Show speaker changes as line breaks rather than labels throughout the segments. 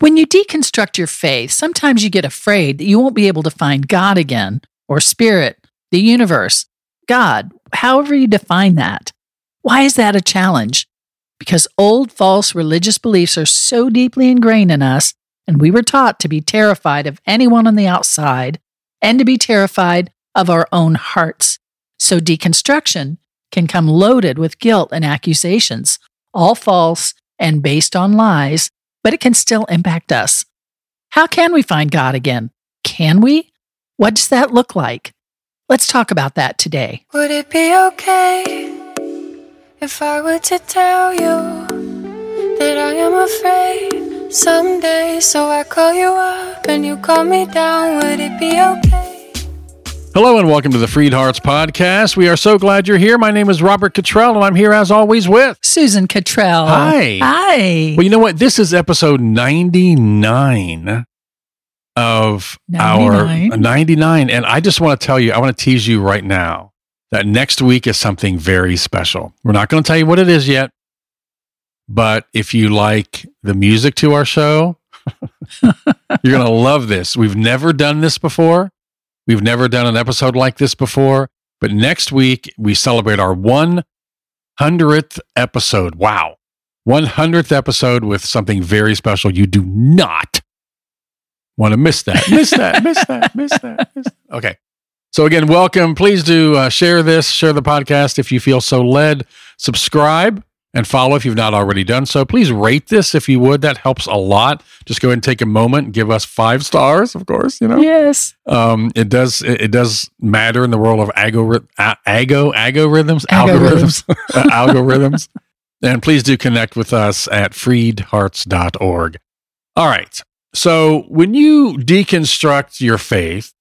When you deconstruct your faith, sometimes you get afraid that you won't be able to find God again, or spirit, the universe, God, however you define that. Why is that a challenge? Because old false religious beliefs are so deeply ingrained in us, and we were taught to be terrified of anyone on the outside and to be terrified of our own hearts. So deconstruction can come loaded with guilt and accusations, all false and based on lies but it can still impact us. How can we find God again? Can we? What does that look like? Let's talk about that today.
Would it be okay if I were to tell you that I am afraid someday? So I call you up and you call me down. Would it be okay?
Hello and welcome to the Freed Hearts Podcast. We are so glad you're here. My name is Robert Cottrell and I'm here as always with
Susan Cottrell.
Hi.
Hi.
Well, you know what? This is episode 99 of
99?
our 99. And I just want to tell you, I want to tease you right now that next week is something very special. We're not going to tell you what it is yet, but if you like the music to our show, you're going to love this. We've never done this before. We've never done an episode like this before, but next week we celebrate our 100th episode. Wow. 100th episode with something very special. You do not want to miss that. Miss that, miss that, miss that. Miss that. Okay. So, again, welcome. Please do uh, share this, share the podcast if you feel so led. Subscribe and follow if you've not already done so. Please rate this if you would. That helps a lot. Just go ahead and take a moment and give us five stars, of course, you know.
Yes.
Um, it does it, it does matter in the world of agor, a- ago algorithms
Algorithms.
algorithms algorithms. And please do connect with us at freedhearts.org. All right. So when you deconstruct your faith,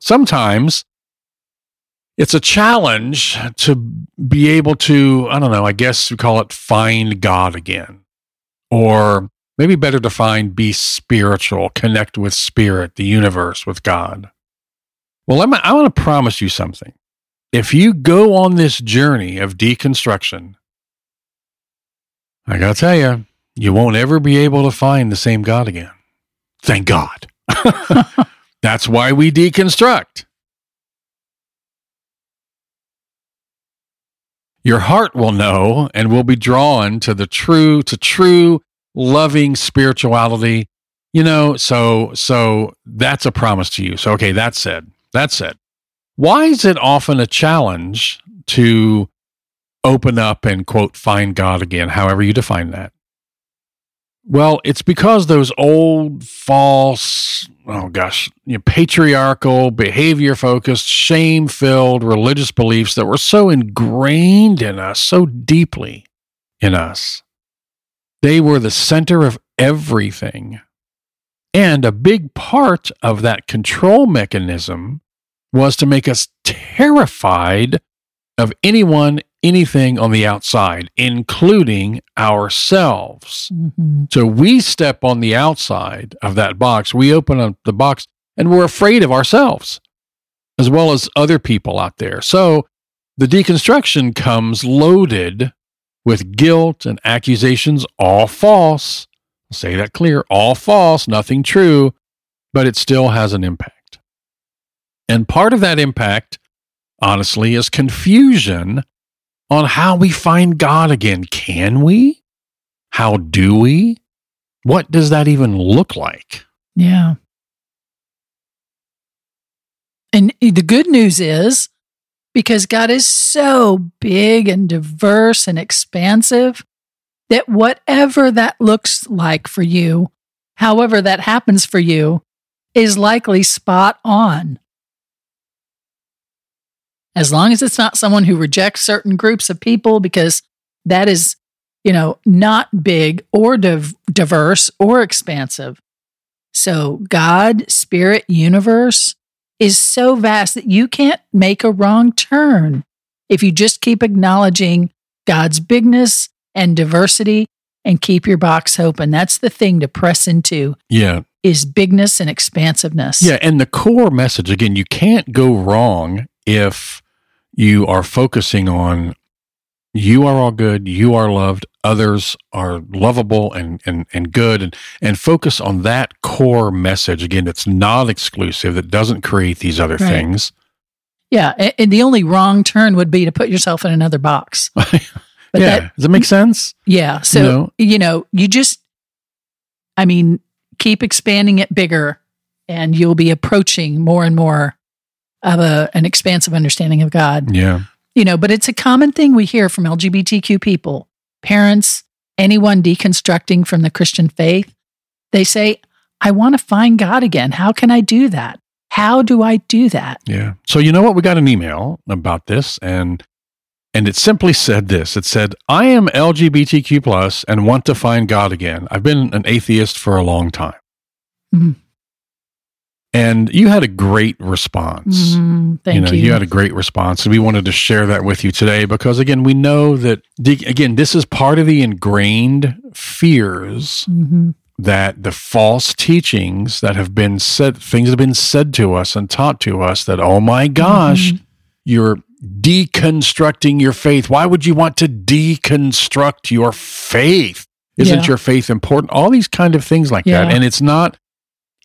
sometimes it's a challenge to be able to, I don't know, I guess we call it find God again. Or maybe better defined, be spiritual, connect with spirit, the universe, with God. Well, I'm, I want to promise you something. If you go on this journey of deconstruction, I got to tell you, you won't ever be able to find the same God again. Thank God. That's why we deconstruct. Your heart will know and will be drawn to the true, to true, loving spirituality. You know, so so that's a promise to you. So okay, that said, that said, why is it often a challenge to open up and quote find God again, however you define that? Well, it's because those old false, oh gosh, you know, patriarchal, behavior focused, shame filled religious beliefs that were so ingrained in us, so deeply in us. They were the center of everything. And a big part of that control mechanism was to make us terrified of anyone, anything on the outside, including ourselves.
Mhm.
So we step on the outside of that box, we open up the box, and we're afraid of ourselves as well as other people out there. So the deconstruction comes loaded with guilt and accusations, all false. I'll say that clear, all false, nothing true, but it still has an impact. And part of that impact, honestly, is confusion on how we find God again. Can we? How do we? What does that even look like?
Yeah. And the good news is because God is so big and diverse and expansive that whatever that looks like for you, however that happens for you, is likely spot on. As long as it's not someone who rejects certain groups of people because that is, you know, not big or div- diverse or expansive. So, God, spirit, universe is so vast that you can't make a wrong turn if you just keep acknowledging God's bigness and diversity and keep your box open. That's the thing to press into
Yeah.
is bigness and expansiveness.
Yeah. And the core message again, you can't go wrong if you are focusing on you are all good, you are loved, others are lovable and and and good and and focus on that core message again that's not exclusive that doesn't create these other
Right.
things.
Yeah. And the only wrong turn would be to put yourself in another box. But
yeah,
that,
does it make sense?
yeah. So,
No.
you know, you just, I mean, keep expanding it bigger and you'll be approaching more and more of a, an expansive understanding of God.
Yeah.
you know, but it's a common thing we hear from LGBTQ people, parents, anyone deconstructing from the Christian faith. They say, I want to find God again. How can I do that? How do I do that?
Yeah. So you know what? We got an email about this and and it simply said this. It said, I am LGBTQ plus and want to find God again. I've been an atheist for a long time.
Mhm.
And you had a great response.
Mm, thank
you know,
you.
you had a great response. And we wanted to share that with you today because again, we know that again, this is part of the ingrained fears
Mhm.
that the false teachings that have been said, things have been said to us and taught to us that, oh my gosh,
Mhm.
you're deconstructing your faith. Why would you want to deconstruct your faith? Isn't
Yeah.
your faith important? All these kind of things like that. And it's not,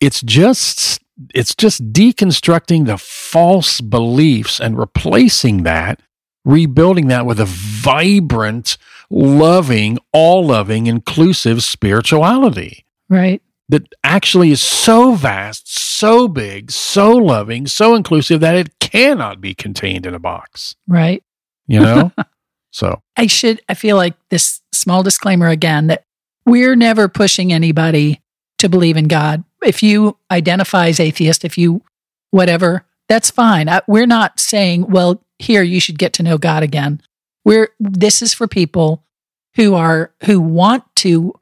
it's just, it's just deconstructing the false beliefs and replacing that, rebuilding that with a vibrant, loving, all loving, inclusive spirituality
Right.
that actually is so vast, so big, so loving, so inclusive that it cannot be contained in a box.
Right.
You know? so,
I should, I feel like this small disclaimer again that we're never pushing anybody to believe in God. If you identify as atheist, if you whatever, that's fine. I, we're not saying, well, here you should get to know God again. We're this is for people who are who want to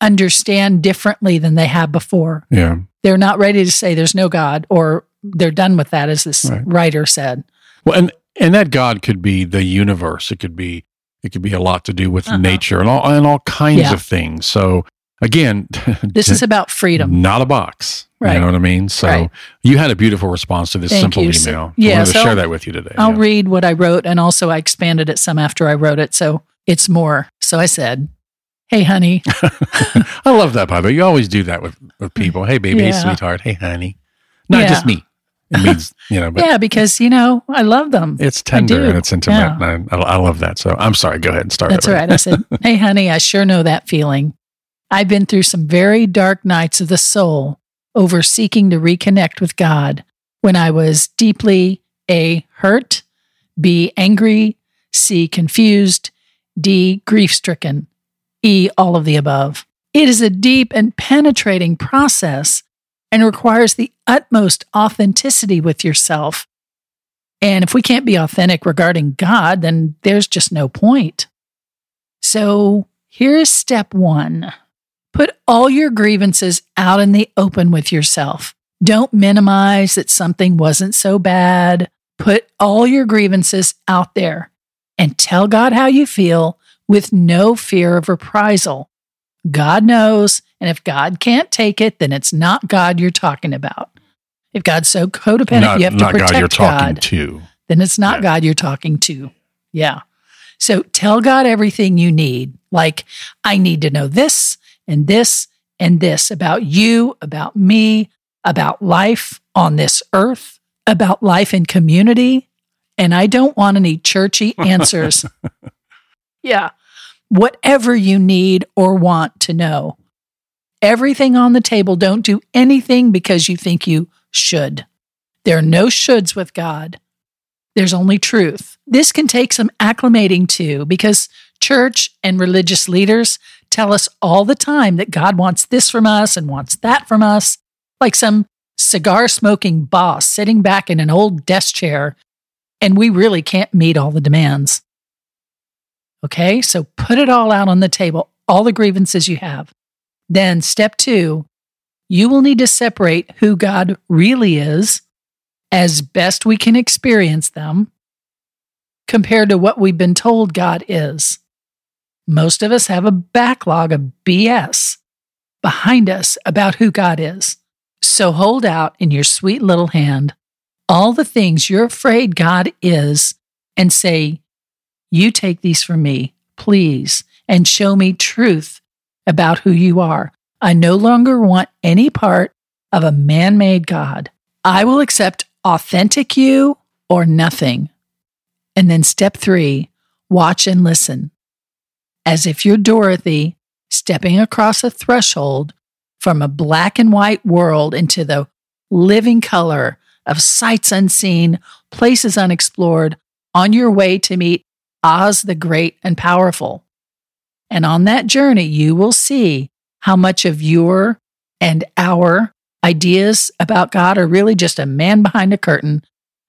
understand differently than they have before.
yeah.
They're not ready to say there's no God or they're done with that as this
Right.
writer said.
Well, and and that God could be the universe. It could be it could be a lot to do with
Uh-huh.
nature and all and all kinds
Yeah.
of things. So again,
This is about freedom.
not a box.
Right.
You know what I mean? So
Right.
you had a beautiful response to this
Thank
simple
you. So-
email.
yeah,
I wanted to
so
share that with you today.
I'll
Yeah.
read what I wrote and also I expanded it some after I wrote it. So it's more. So I said, Hey, honey.
I love that, by the way. You always do that with, with people. Hey, baby. Hey, sweetheart. Hey, honey. Not
Yeah.
just me. It means, you know, but
yeah, because, you know, I love them.
it's tender and it's intimate.
Yeah.
And I, I love that. So I'm sorry. Go ahead and start.
That's all right. I said, Hey, honey, I sure know that feeling. I've been through some very dark nights of the soul over seeking to reconnect with God when I was deeply A, hurt, B, angry, C, confused, D, grief stricken, E, all of the above. It is a deep and penetrating process and requires the utmost authenticity with yourself. And if we can't be authentic regarding God, then there's just no point. So here's step one put all your grievances out in the open with yourself. Don't minimize that something wasn't so bad. Put all your grievances out there and tell God how you feel with no fear of reprisal. God knows, and if God can't take it, then it's not God you're talking about. If God's so codependent,
not,
you have to
not
protect
God you're talking
God
to.
then it's not
Yeah.
God you're talking to. Yeah. So tell God everything you need. Like, I need to know this and this and this about you, about me, about life on this earth, about life in community. And I don't want any churchy answers. yeah. Whatever you need or want to know. Everything on the table. Don't do anything because you think you should. There are no shoulds with God. There's only truth. This can take some acclimating to because church and religious leaders tell us all the time that God wants this from us and wants that from us, like some cigar smoking boss sitting back in an old desk chair, and we really can't meet all the demands. Okay, so put it all out on the table, all the grievances you have. Then, step two, you will need to separate who God really is as best we can experience them compared to what we've been told God is. Most of us have a backlog of BS behind us about who God is. So hold out in your sweet little hand all the things you're afraid God is and say, you take these from me, please, and show me truth about who you are. I no longer want any part of a man made God. I will accept authentic you or nothing. And then step three, watch and listen. As if you're Dorothy stepping across a threshold from a black and white world into the living color of sights unseen, places unexplored, on your way to meet Oz the Great and Powerful. And on that journey, you will see how much of your and our ideas about God are really just a man behind a curtain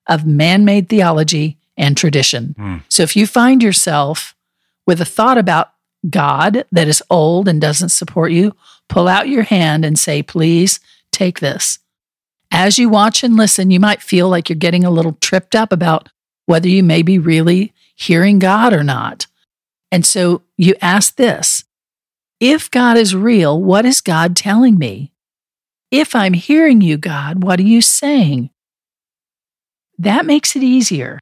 of man made theology and tradition.
Mm.
So if you find yourself with a thought about God that is old and doesn't support you, pull out your hand and say, please take this. As you watch and listen, you might feel like you're getting a little tripped up about whether you may be really hearing God or not. And so you ask this If God is real, what is God telling me? If I'm hearing you, God, what are you saying? That makes it easier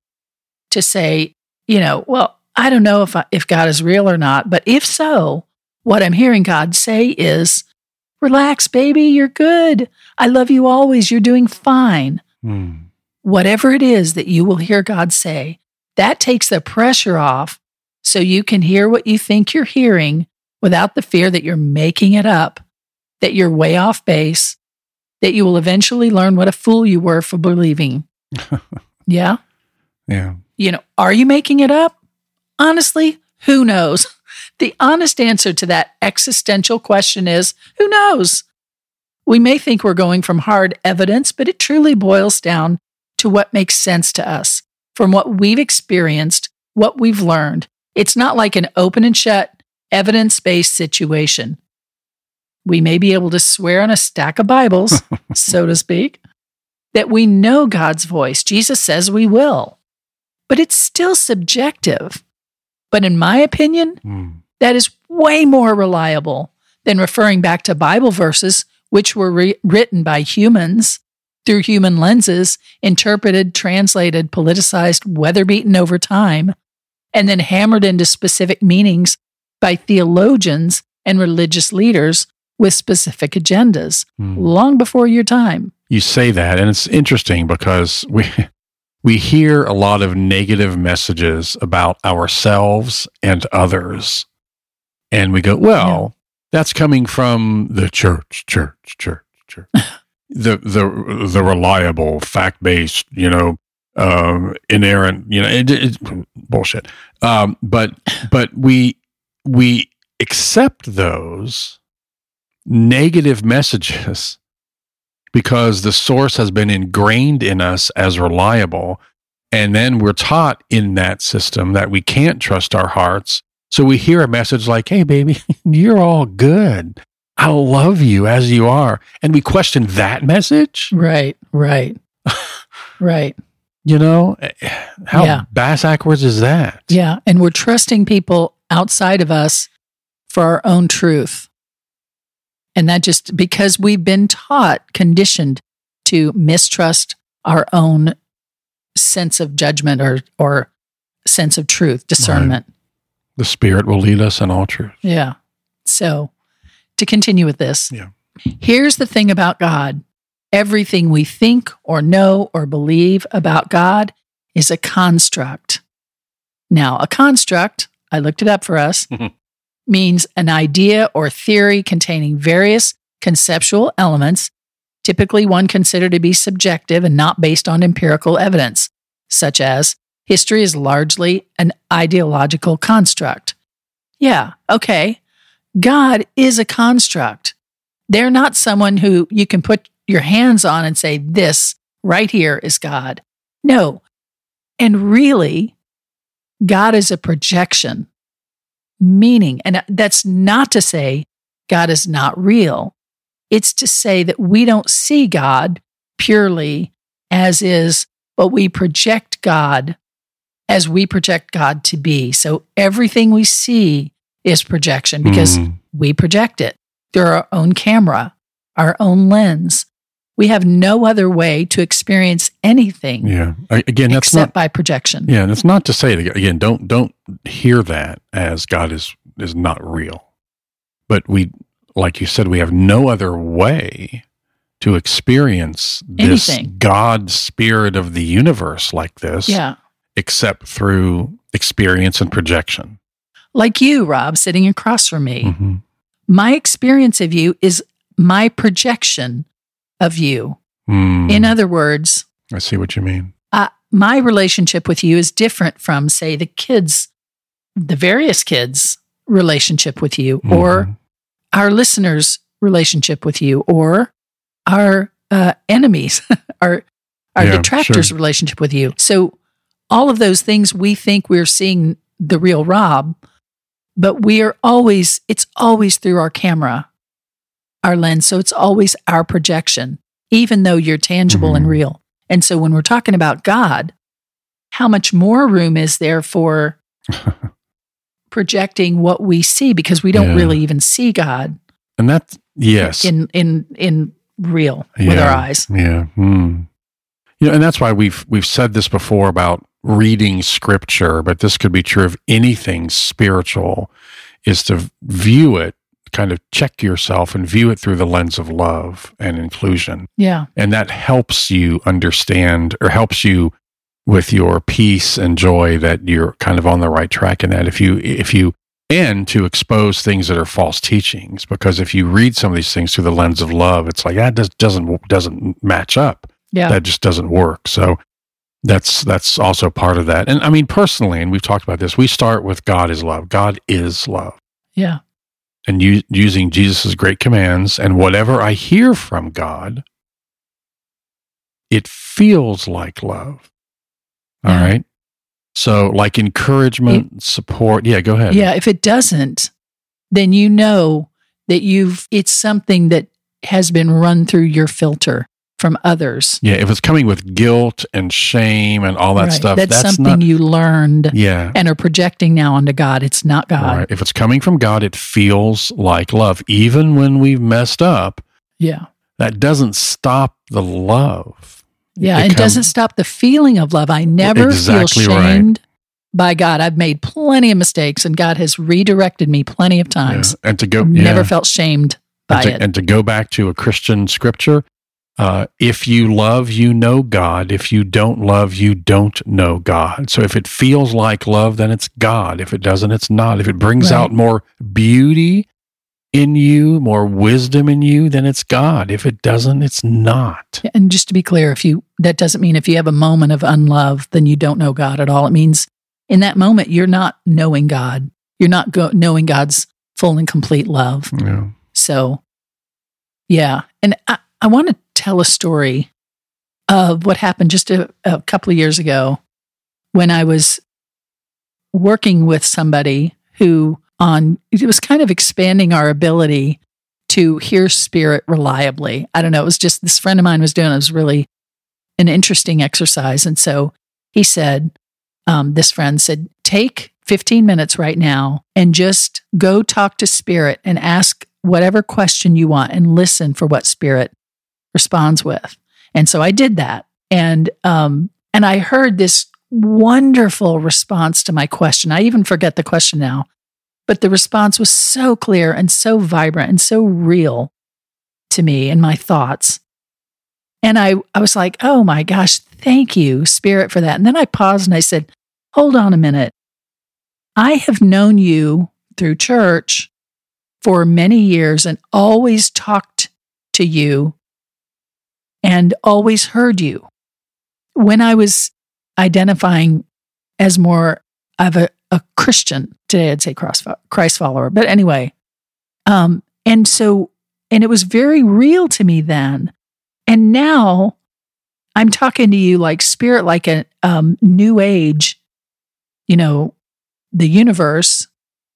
to say, you know, well, I don't know if, I, if God is real or not, but if so, what I'm hearing God say is, relax, baby, you're good. I love you always. You're doing fine.
Mm.
Whatever it is that you will hear God say, that takes the pressure off so you can hear what you think you're hearing without the fear that you're making it up, that you're way off base, that you will eventually learn what a fool you were for believing. yeah.
Yeah.
You know, are you making it up? Honestly, who knows? The honest answer to that existential question is who knows? We may think we're going from hard evidence, but it truly boils down to what makes sense to us from what we've experienced, what we've learned. It's not like an open and shut, evidence based situation. We may be able to swear on a stack of Bibles, so to speak, that we know God's voice. Jesus says we will, but it's still subjective. But in my opinion,
Mm.
that is way more reliable than referring back to Bible verses, which were re- written by humans through human lenses, interpreted, translated, politicized, weather beaten over time, and then hammered into specific meanings by theologians and religious leaders with specific agendas
Mm.
long before your time.
You say that, and it's interesting because we we hear a lot of negative messages about ourselves and others, and we go, "Well, that's coming from the church, church, church, church, the the the reliable, fact based, you know, um, inerrant, you know, it, it, bullshit." Um, but but we we accept those negative messages because the source has been ingrained in us as reliable. And then we're taught in that system that we can't trust our hearts. So we hear a message like, hey, baby, you're all good. I love you as you are. And we question that message.
Right, right, right.
You know, how
Yeah.
bass backwards is that?
Yeah. And we're trusting people outside of us for our own truth. And that just because we've been taught, conditioned to mistrust our own sense of judgment or, or sense of truth, discernment.
The spirit will lead us in all truth.
Yeah. So to continue with this,
Yeah.
here's the thing about God everything we think or know or believe about God is a construct. Now, a construct, I looked it up for us, mm-hmm. Means an idea or theory containing various conceptual elements, typically one considered to be subjective and not based on empirical evidence, such as history is largely an ideological construct. Yeah, okay. God is a construct. They're not someone who you can put your hands on and say, This right here is God. No. And really, God is a projection, meaning, and that's not to say God is not real. It's to say that we don't see God purely as is, but we project God as we project God to be. So everything we see is projection because
Mm.
we project it through our own camera, our own lens. We have no other way to experience anything
Yeah. Again, that's
except
not.
by projection.
Yeah, and it's not to say it again-. Don't don't hear that as God is is not real, but we, like you said, we have no other way to experience this
Anything.
God spirit of the universe like this,
Yeah.
except through experience and projection.
Like you, Rob, sitting across from me.
Mhm.
My experience of you is my projection of you.
Mm.
In other words,
I see what you mean.
uh, my relationship with you is different from, say, the kids, the various kids' relationship with you, or
Mhm.
our listeners' relationship with you, or our uh, enemies, our our
Yeah,
detractors'
sure.
relationship with you. So, all of those things we think we're seeing the real Rob, but we are always it's always through our camera, our lens. So it's always our projection, even though you're tangible and
Mhm.
real. And so when we're talking about God, how much more room is there for projecting what we see because we don't
Yeah.
really even see God
and that yes,
in in in real with our eyes.
Yeah. You know, and that's why we've we've said this before about reading scripture, but this could be true of anything spiritual, is to view it, kind of check yourself and view it through the lens of love and inclusion.
Yeah.
And that helps you understand or helps you with your peace and joy that you're kind of on the right track in that. If you if you and to expose things that are false teachings, because if you read some of these things through the lens of love, it's like ah, that just doesn't doesn't match up.
Yeah.
That just doesn't work. So that's that's also part of that. And I mean personally, and we've talked about this, we start with God is love. God is love.
yeah.
And u- using Jesus' great commands and whatever I hear from God, it feels like love. All
Yeah.
right. So, like encouragement, support. Yeah, go ahead.
Yeah, if it doesn't, then you know that you've it's something that has been run through your filter from others.
Yeah. If it's coming with guilt and shame and all that
Right.
stuff,
That's,
that's,
something
not.
you learned
yeah.
and are projecting now onto God. It's not God.
Right. If it's coming from God, it feels like love. Even when we've messed up,
Yeah.
that doesn't stop the love.
Yeah.
It
It, doesn't stop the feeling of love. I never
Exactly
feel
right.
shamed by God. I've made plenty of mistakes and God has redirected me plenty of times.
Yeah. And to go, yeah.
Never felt shamed by
and to,
it.
and to go back to a Christian scripture, uh, if you love, you know God. If you don't love, you don't know God. So if it feels like love, then it's God. If it doesn't, it's not. If it brings
Right.
out more beauty in you, more wisdom in you, then it's God. If it doesn't, it's not.
And just to be clear, if you that doesn't mean if you have a moment of unlove, then you don't know God at all. It means in that moment you're not knowing God. You're not go- knowing God's full and complete love.
Yeah.
So, yeah. And I, I want to tell a story of what happened just a, a couple of years ago when I was working with somebody who on it was kind of expanding our ability to hear spirit reliably. I don't know. It was just this friend of mine was doing it was really an interesting exercise. And so he said, um, this friend said, take 15 minutes right now and just go talk to spirit and ask whatever question you want and listen for what spirit responds with. And so I did that. And um, and I heard this wonderful response to my question. I even forget the question now, but the response was so clear and so vibrant and so real to me and my thoughts. And I, I was like, oh my gosh, thank you, Spirit, for that. And then I paused and I said, hold on a minute. I have known you through church for many years and always talked to you and always heard you. When I was identifying as more of a, a Christian, today I'd say Christ follower, but anyway. Um, and so, and it was very real to me then. And now I'm talking to you like spirit, like a um, new age, you know, the universe,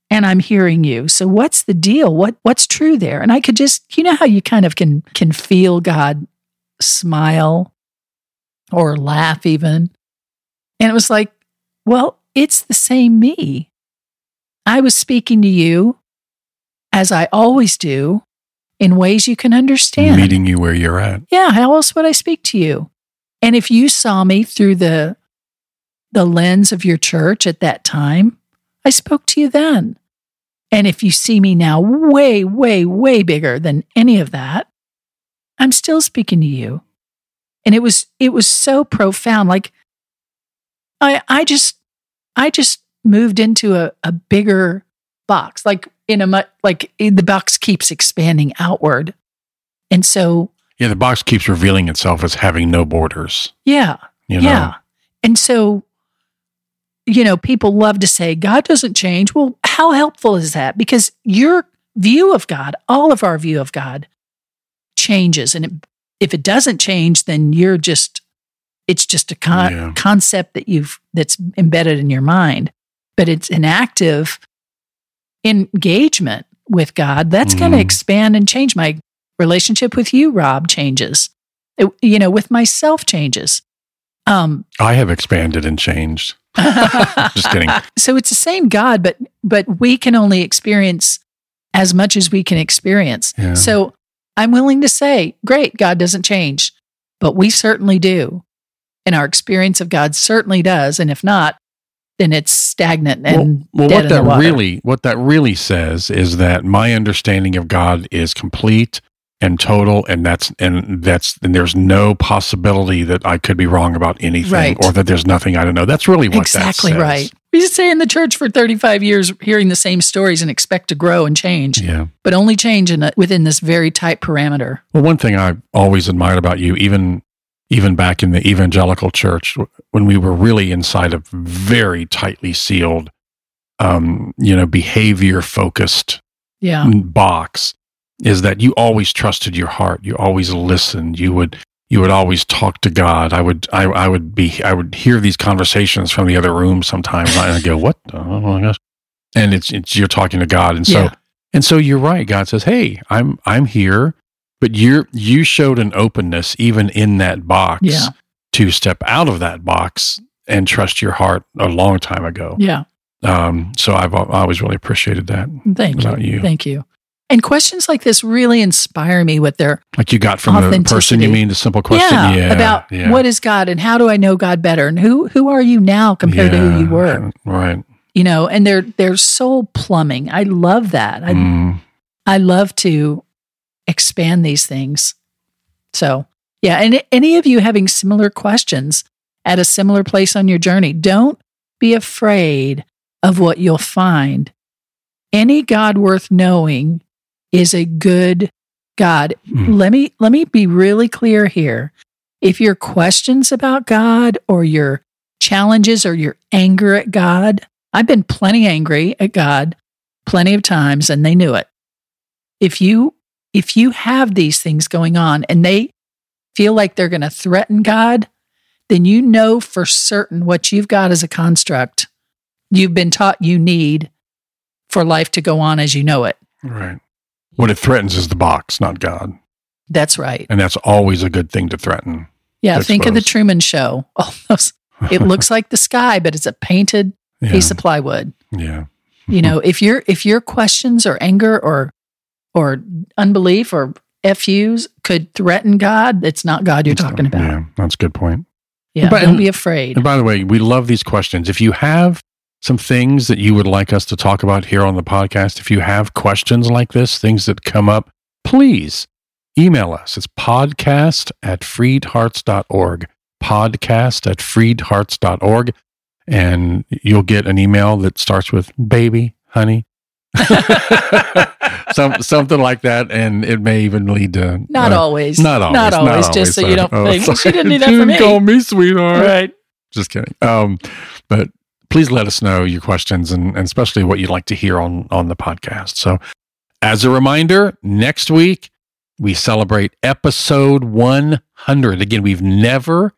and I'm hearing you. So what's the deal? What what's true there? And I could just, you know how you kind of can can feel God smile or laugh even. And it was like, well, it's the same me. I was speaking to you as I always do, in ways you can understand.
Meeting you where you're at.
Yeah, how else would I speak to you? And if you saw me through the the lens of your church at that time, I spoke to you then. And if you see me now way, way, way bigger than any of that, I'm still speaking to you. And it was it was so profound. Like I I just I just moved into a, a bigger box. Like in a mu- like the box keeps expanding outward. And so
Yeah, the box keeps revealing itself as having no borders.
yeah,
You know?
yeah. And so, you know, people love to say God doesn't change. Well, how helpful is that? Because your view of God, all of our view of God, changes. And it, if it doesn't change, then you're just, it's just a con-
Yeah.
concept that you've, that's embedded in your mind. But it's an active engagement with God that's going to expand and change. My relationship with you, Rob, changes. It- you know, with myself changes. Um,
I have expanded and changed. Just kidding.
so it's the same God, but but we can only experience as much as we can experience.
Yeah.
So I'm willing to say, great, God doesn't change, but we certainly do, and our experience of God certainly does. And if not, then it's stagnant and
well,
dead
what
in the
that really what that really says is that my understanding of God is complete and total and that's and that's and there's no possibility that I could be wrong about anything
Right.
or that there's nothing I don't know. That's really what
exactly right. We stay in the church for 35 years, hearing the same stories and expect to grow and change,
Yeah.
but only change in a, within this very tight parameter.
Well, one thing I've always admired about you, even even back in the evangelical church, when we were really inside a very tightly sealed, um, you know, behavior focused
Yeah.
box, is that you always trusted your heart. You always listened. You would you would always talk to God. I would I, I would be I would hear these conversations from the other room sometimes, and I go, "What? Oh my gosh!" And it's it's you're talking to God, and so
Yeah.
and so you're right. God says, "Hey, I'm I'm here." But you're you showed an openness even in that box
Yeah.
to step out of that box and trust your heart a long time ago.
Yeah.
Um, so I've al- always really appreciated that.
Thank you.
you.
Thank you. And questions like this really inspire me with their
Like you got from the person, you mean the simple question?
yeah, about
yeah.
what is God and how do I know God better and who who are you now compared to who you were?
Right.
You know, and they're they're soul plumbing. I love that. I
Mm.
I love to expand these things. So, yeah, and any of you having similar questions at a similar place on your journey, don't be afraid of what you'll find. Any God worth knowing is a good God.
Mm.
Let me let me be really clear here. If your questions about God or your challenges or your anger at God, I've been plenty angry at God plenty of times and they knew it. If you if you have these things going on and they feel like they're going to threaten God, then you know for certain what you've got as a construct you've been taught you need for life to go on as you know it.
Right. What it threatens is the box, not God.
That's right.
And that's always a good thing to threaten.
Yeah,
I
think of the. Truman Show. Those, it looks like the sky, but it's a painted
Yeah.
piece of plywood.
yeah.
You know, if your if your questions or anger or or unbelief or FUs could threaten God, it's not God you're talking about.
Yeah, that's a good point.
Yeah,
But-
don't be afraid.
And by the way, we love these questions. If you have some things that you would like us to talk about here on the podcast, if you have questions like this, things that come up, please email us. It's podcast at freedhearts.org. Podcast at freedhearts.org. And you'll get an email that starts with baby, honey. Some, something like that. And it may even lead to
Not
uh,
always.
Not always.
Not always. just so you don't
Oh,
think, well, she didn't do that for
Didn't
me.
Call me sweetheart.
Right.
Just kidding. Um, but please let us know your questions and, and especially what you'd like to hear on on the podcast. So, as a reminder, next week we celebrate episode 100. Again, we've never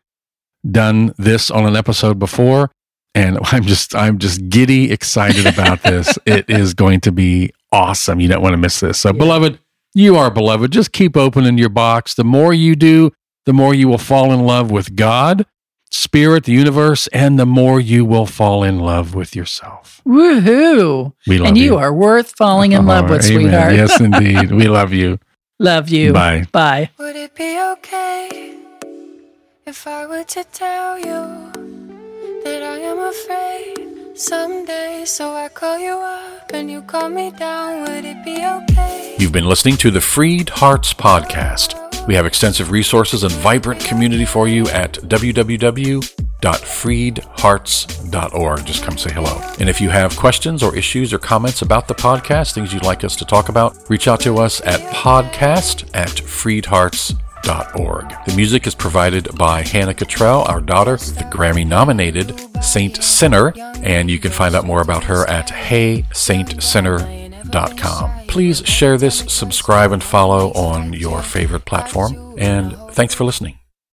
done this on an episode before, and I'm just I'm just giddy excited about this. it is going to be awesome. You don't want to miss this. So,
Yeah.
beloved, you are beloved. Just keep opening your box. The more you do, the more you will fall in love with God spirit, the universe, and the more you will fall in love with yourself.
Woohoo.
We love
And
you.
you are worth falling in love
Oh,
with,
amen.
sweetheart.
Yes, indeed. we love you.
Love you.
Bye.
Bye.
Would it be okay if I were to tell you that I am afraid someday? So I call you up and you call me down. Would it be okay?
You've been listening to the Freed Hearts Podcast. We have extensive resources and vibrant community for you at www.freedhearts.org. Just come say hello. And if you have questions or issues or comments about the podcast, things you'd like us to talk about, reach out to us at podcast at freedhearts.org. The music is provided by Hannah Cottrell, our daughter, the Grammy nominated Saint Sinner, and you can find out more about her at Hey Saint heysaintsinner.com. Please share this, subscribe, and follow on your favorite platform. And thanks for listening.